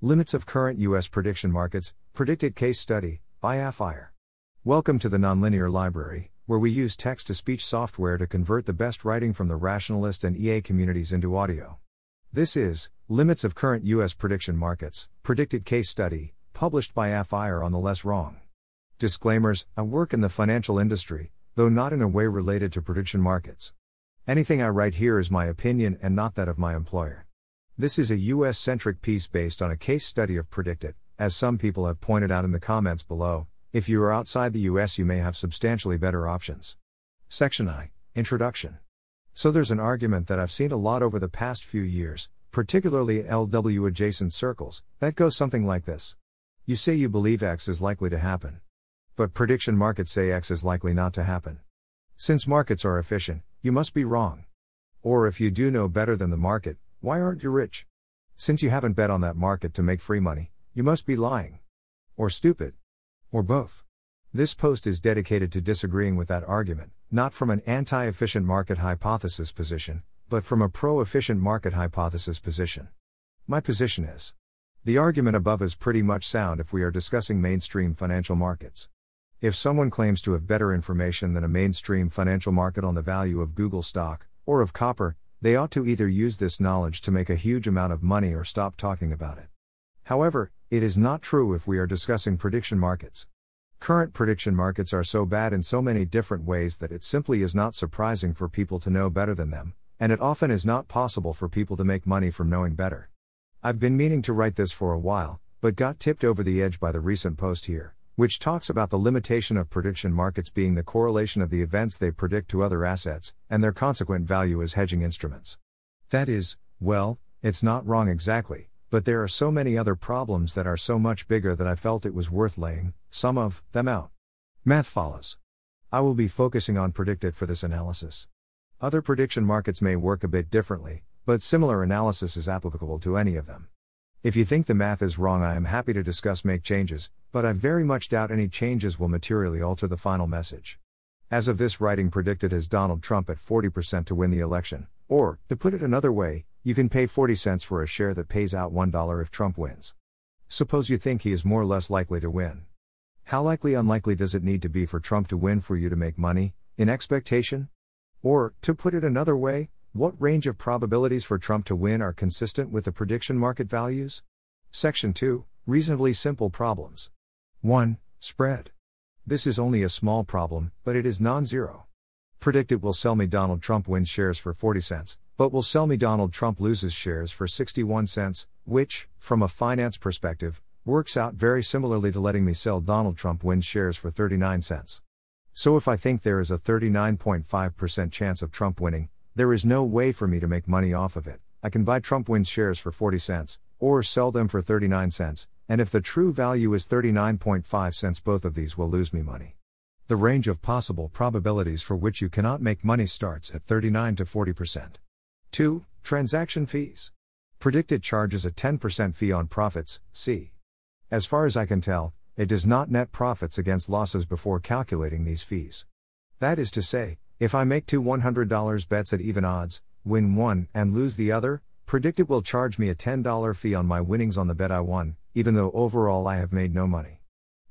Limits of Current U.S. Prediction Markets, PredictIt Case Study, by aphyer. Welcome to the Nonlinear Library, where we use text to speech software to convert the best writing from the rationalist and EA communities into audio. This is Limits of Current U.S. Prediction Markets, PredictIt Case Study, published by aphyer on the LessWrong. Disclaimers I work in the financial industry, though not in a way related to prediction markets. Anything I write here is my opinion and not that of my employer. This is a US centric piece based on a case study of Predictit, as some people have pointed out in the comments below. If you are outside the US, you may have substantially better options. Section I Introduction. So there's an argument that I've seen a lot over the past few years, particularly in LW adjacent circles, that goes something like this. You say you believe X is likely to happen. But prediction markets say X is likely not to happen. Since markets are efficient, you must be wrong. Or if you do know better than the market, why aren't you rich? Since you haven't bet on that market to make free money, you must be lying. Or stupid. Or both. This post is dedicated to disagreeing with that argument, not from an anti efficient market hypothesis position, but from a pro efficient market hypothesis position. My position is the argument above is pretty much sound if we are discussing mainstream financial markets. If someone claims to have better information than a mainstream financial market on the value of Google stock, or of copper, they ought to either use this knowledge to make a huge amount of money or stop talking about it. However, it is not true if we are discussing prediction markets. Current prediction markets are so bad in so many different ways that it simply is not surprising for people to know better than them, and it often is not possible for people to make money from knowing better. I've been meaning to write this for a while, but got tipped over the edge by the recent post here, which talks about the limitation of prediction markets being the correlation of the events they predict to other assets, and their consequent value as hedging instruments. That is, well, it's not wrong exactly, but there are so many other problems that are so much bigger that I felt it was worth laying some of them out. Math follows. I will be focusing on Predictit for this analysis. Other prediction markets may work a bit differently, but similar analysis is applicable to any of them. If you think the math is wrong, I am happy to discuss make changes, but I very much doubt any changes will materially alter the final message. As of this writing, PredictIt as Donald Trump at 40% to win the election. Or, to put it another way, you can pay 40 cents for a share that pays out $1 if Trump wins. Suppose you think he is more or less likely to win. How likely unlikely does it need to be for Trump to win for you to make money, in expectation? Or, to put it another way, what range of probabilities for Trump to win are consistent with the prediction market values? Section 2 Reasonably simple problems. 1. Spread. This is only a small problem, but it is non zero. PredictIt will sell me Donald Trump wins shares for 40 cents, but will sell me Donald Trump loses shares for 61 cents, which, from a finance perspective, works out very similarly to letting me sell Donald Trump wins shares for 39 cents. So if I think there is a 39.5% chance of Trump winning, there is no way for me to make money off of it. I can buy Trump wins shares for 40 cents, or sell them for 39 cents, and if the true value is 39.5 cents, both of these will lose me money. The range of possible probabilities for which you cannot make money starts at 39 to 40%. 2. Transaction fees. PredictIt charges a 10% fee on profits, see. As far as I can tell, it does not net profits against losses before calculating these fees. That is to say, if I make two $100 bets at even odds, win one and lose the other, Predictit will charge me a $10 fee on my winnings on the bet I won, even though overall I have made no money.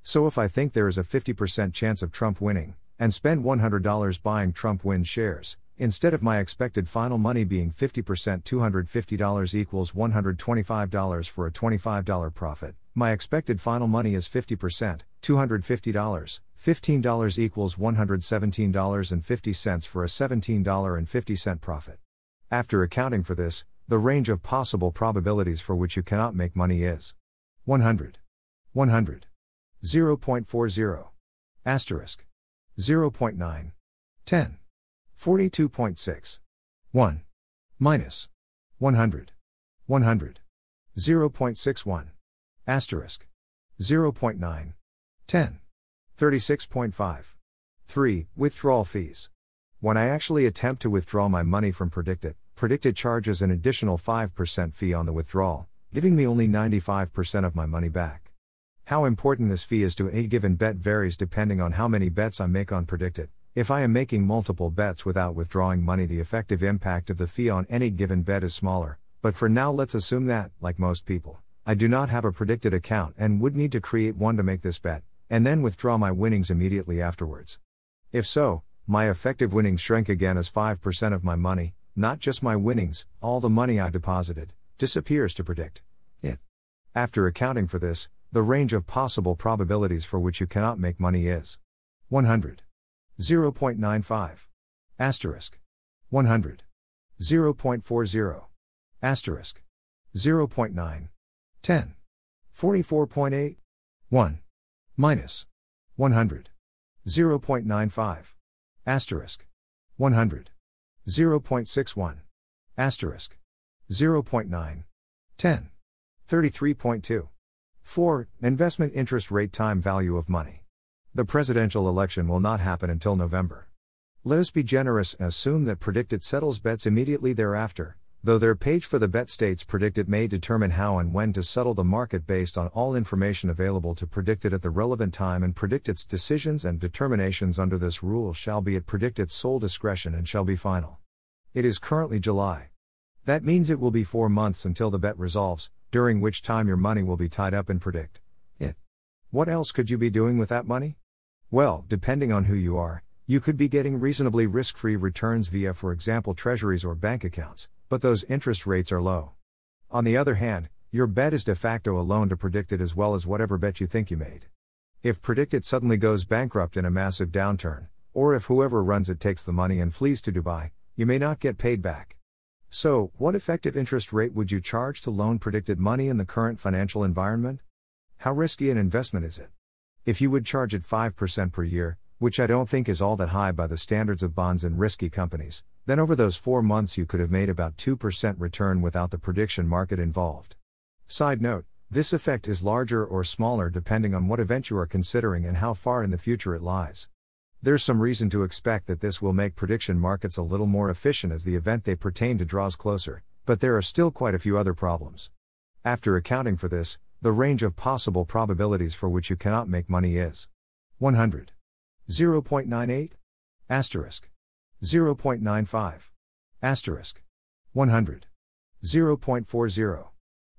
So if I think there is a 50% chance of Trump winning, and spend $100 buying Trump win shares, instead of my expected final money being 50% $250 equals $125 for a $25 profit, my expected final money is 50%, $250, $15 equals $117.50 for a $17.50 profit. After accounting for this, the range of possible probabilities for which you cannot make money is 100, 100, 0.40, asterisk, 0.9, 10, 42.6, 1, minus, 100, 100, 0.61, asterisk, 0.9, 10. 36.5. 3. Withdrawal fees. When I actually attempt to withdraw my money from Predictit, Predictit charges an additional 5% fee on the withdrawal, giving me only 95% of my money back. How important this fee is to a given bet varies depending on how many bets I make on PredictIt. If I am making multiple bets without withdrawing money, the effective impact of the fee on any given bet is smaller, but for now let's assume that, like most people, I do not have a PredictIt account and would need to create one to make this bet, and then withdraw my winnings immediately afterwards. If so, my effective winnings shrink again as 5% of my money, not just my winnings, all the money I deposited, disappears to predict it. After accounting for this, the range of possible probabilities for which you cannot make money is 100. 0.95. Asterisk. 100. 0.40. Asterisk. 0.9. 10. 44.8. 1. Minus. 100. 0.95. Asterisk. 100. 0.61. Asterisk. 0.9. 10. 33.2. 4. Investment interest rate time value of money. The presidential election will not happen until November. Let us be generous and assume that PredictIt settles bets immediately thereafter, though their page for the bet states PredictIt may determine how and when to settle the market based on all information available to PredictIt at the relevant time and PredictIt's decisions and determinations under this rule shall be at Predictit's sole discretion and shall be final. It is currently July. That means it will be four months until the bet resolves, during which time your money will be tied up in Predict. It. What else could you be doing with that money? Well, depending on who you are, you could be getting reasonably risk free returns via, for example, treasuries or bank accounts, but those interest rates are low. On the other hand, your bet is de facto a loan to Predictit as well as whatever bet you think you made. If Predictit suddenly goes bankrupt in a massive downturn, or if whoever runs it takes the money and flees to Dubai, you may not get paid back. So, what effective interest rate would you charge to loan Predictit money in the current financial environment? How risky an investment is it? If you would charge it 5% per year, which I don't think is all that high by the standards of bonds and risky companies, then over those four months you could have made about 2% return without the prediction market involved. Side note, this effect is larger or smaller depending on what event you are considering and how far in the future it lies. There's some reason to expect that this will make prediction markets a little more efficient as the event they pertain to draws closer, but there are still quite a few other problems. After accounting for this, the range of possible probabilities for which you cannot make money is 100. 0.98 asterisk 0.95 asterisk 100 0.40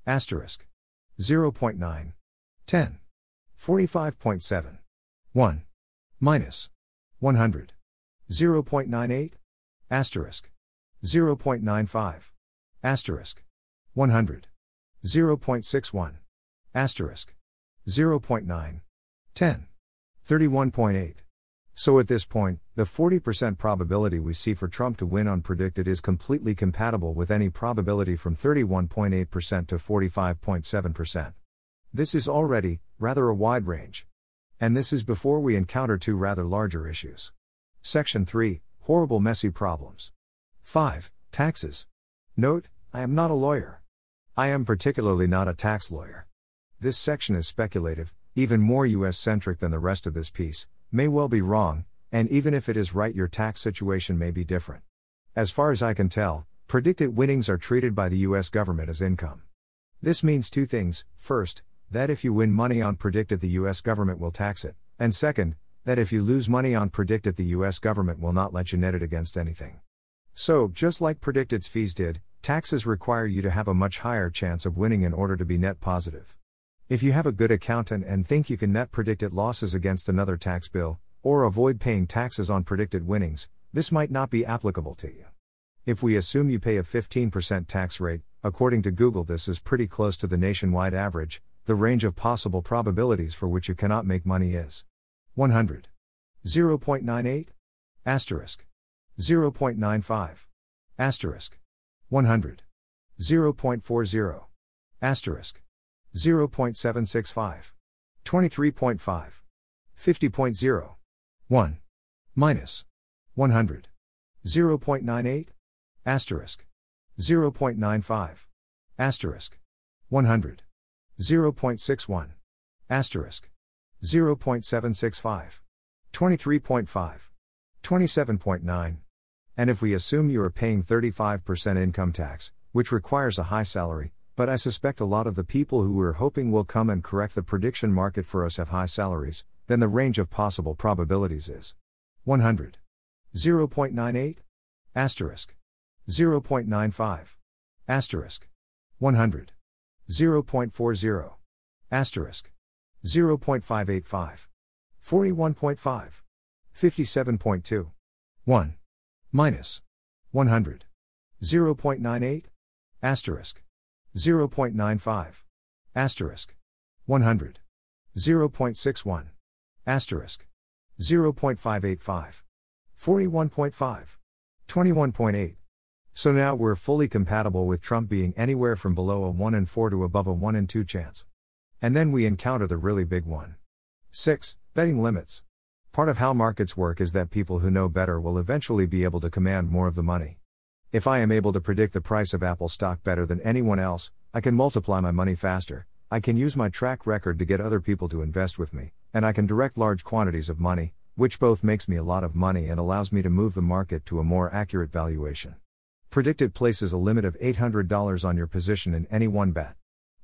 asterisk 0.9 10 45.7 1 minus 100. 0.98. Asterisk. 0.95. Asterisk. 100. 0.61. Asterisk. 0.9. 10. 31.8. So at this point, the 40% probability we see for Trump to win on Predictit is completely compatible with any probability from 31.8% to 45.7%. This is already, rather a wide range. And this is before we encounter two rather larger issues. Section 3 Horrible messy problems. 5. Taxes. Note, I am not a lawyer. I am particularly not a tax lawyer. This section is speculative, even more US centric than the rest of this piece, may well be wrong, and even if it is right, your tax situation may be different. As far as I can tell, PredictIt winnings are treated by the US government as income. This means two things first, that if you win money on Predictit, the US government will tax it, and second, that if you lose money on Predictit, the US government will not let you net it against anything. So, just like Predictit's fees did, taxes require you to have a much higher chance of winning in order to be net positive. If you have a good accountant and think you can net Predictit losses against another tax bill, or avoid paying taxes on PredictIt winnings, this might not be applicable to you. If we assume you pay a 15% tax rate, according to Google, this is pretty close to the nationwide average, the range of possible probabilities for which you cannot make money is 100. 0.98. Asterisk. 0.95. Asterisk. 100. 0.40. Asterisk. 0.765. 23.5. 50.0. 1. Minus. 100. 0.98. Asterisk. 0.95. Asterisk. 100. 0.61. Asterisk. 0.765. 23.5. 27.9. And if we assume you are paying 35% income tax, which requires a high salary, but I suspect a lot of the people who we're hoping will come and correct the prediction market for us have high salaries, then the range of possible probabilities is 100. 0.98. Asterisk. 0.95. Asterisk. 100. 0.40. Asterisk. 0.585. 41.5. 57.2. 1. Minus. 100. 0.98. Asterisk. 0.95. Asterisk. 100. 0.61. Asterisk. 0.585. 41.5. 21.8. So now we're fully compatible with Trump being anywhere from below a 1 in 4 to above a 1 in 2 chance. And then we encounter the really big one. 6. Betting limits. Part of how markets work is that people who know better will eventually be able to command more of the money. If I am able to predict the price of Apple stock better than anyone else, I can multiply my money faster, I can use my track record to get other people to invest with me, and I can direct large quantities of money, which both makes me a lot of money and allows me to move the market to a more accurate valuation. PredictIt places a limit of $800 on your position in any one bet.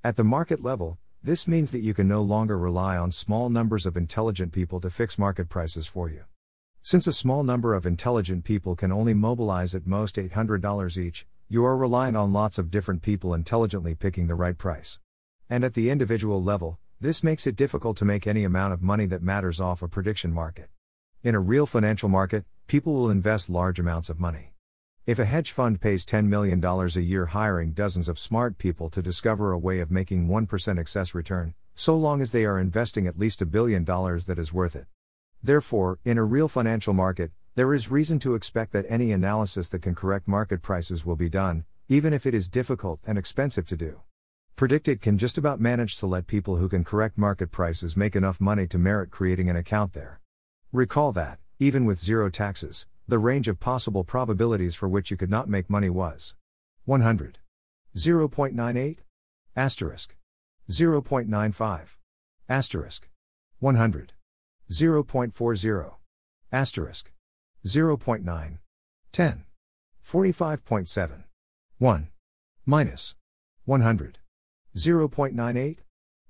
At the market level, this means that you can no longer rely on small numbers of intelligent people to fix market prices for you. Since a small number of intelligent people can only mobilize at most $800 each, you are reliant on lots of different people intelligently picking the right price. And at the individual level, this makes it difficult to make any amount of money that matters off a prediction market. In a real financial market, people will invest large amounts of money. If a hedge fund pays $10 million a year hiring dozens of smart people to discover a way of making 1% excess return, so long as they are investing at least a billion dollars that is worth it. Therefore, in a real financial market, there is reason to expect that any analysis that can correct market prices will be done, even if it is difficult and expensive to do. PredictIt can just about manage to let people who can correct market prices make enough money to merit creating an account there. Recall that, even with zero taxes, the range of possible probabilities for which you could not make money was 100. 0.98. Asterisk. 0.95. Asterisk. 100. 0.40. Asterisk. 0.9. 10. 45.7. 1. Minus. 100. 0.98.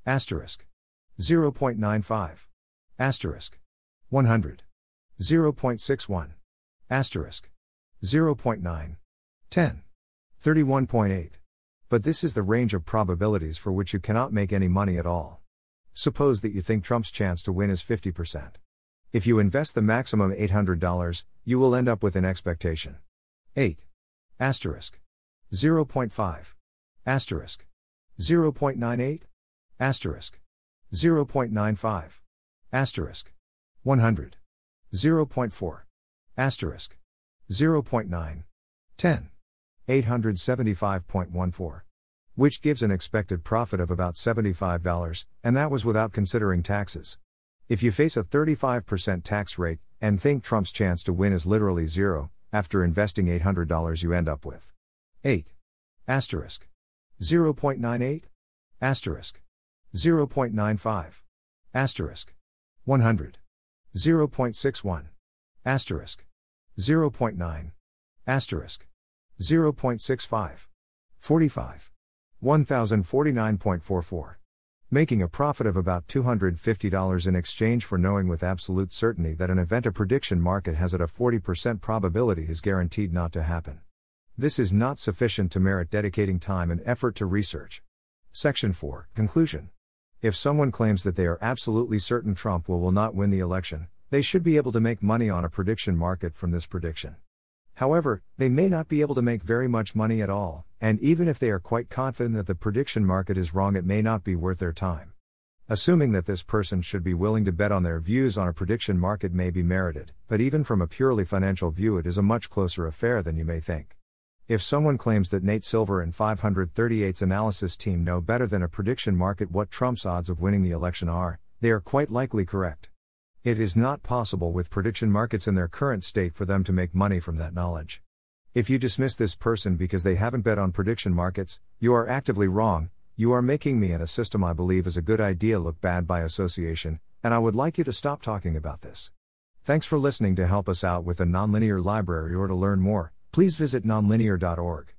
Asterisk. 0.95. Asterisk. 100. 0.61. Asterisk. 0.9. 10. 31.8. But this is the range of probabilities for which you cannot make any money at all. Suppose that you think Trump's chance to win is 50%. If you invest the maximum $800, you will end up with an expectation. 8. Asterisk. 0.5. Asterisk. 0.98. Asterisk. 0.95. Asterisk. 100. 0.4. Asterisk. 0.9. 10. 875.14. Which gives an expected profit of about $75, and that was without considering taxes. If you face a 35% tax rate, and think Trump's chance to win is literally zero, after investing $800 you end up with 8. Asterisk. 0.98. Asterisk. 0.95. Asterisk. 100. 0.61. Asterisk. 0.9. Asterisk. 0.65. 45. 1049.44. Making a profit of about $250 in exchange for knowing with absolute certainty that an event a prediction market has at a 40% probability is guaranteed not to happen. This is not sufficient to merit dedicating time and effort to research. Section 4 Conclusion If someone claims that they are absolutely certain Trump will, will not win the election, they should be able to make money on a prediction market from this prediction. However, they may not be able to make very much money at all, and even if they are quite confident that the prediction market is wrong, it may not be worth their time. Assuming that this person should be willing to bet on their views on a prediction market may be merited, but even from a purely financial view, it is a much closer affair than you may think. If someone claims that Nate Silver and 538's analysis team know better than a prediction market what Trump's odds of winning the election are, they are quite likely correct. It is not possible with prediction markets in their current state for them to make money from that knowledge. If you dismiss this person because they haven't bet on prediction markets, you are actively wrong. You are making me and a system I believe is a good idea look bad by association, and I would like you to stop talking about this. Thanks for listening to help us out with the nonlinear library or to learn more, please visit nonlinear.org.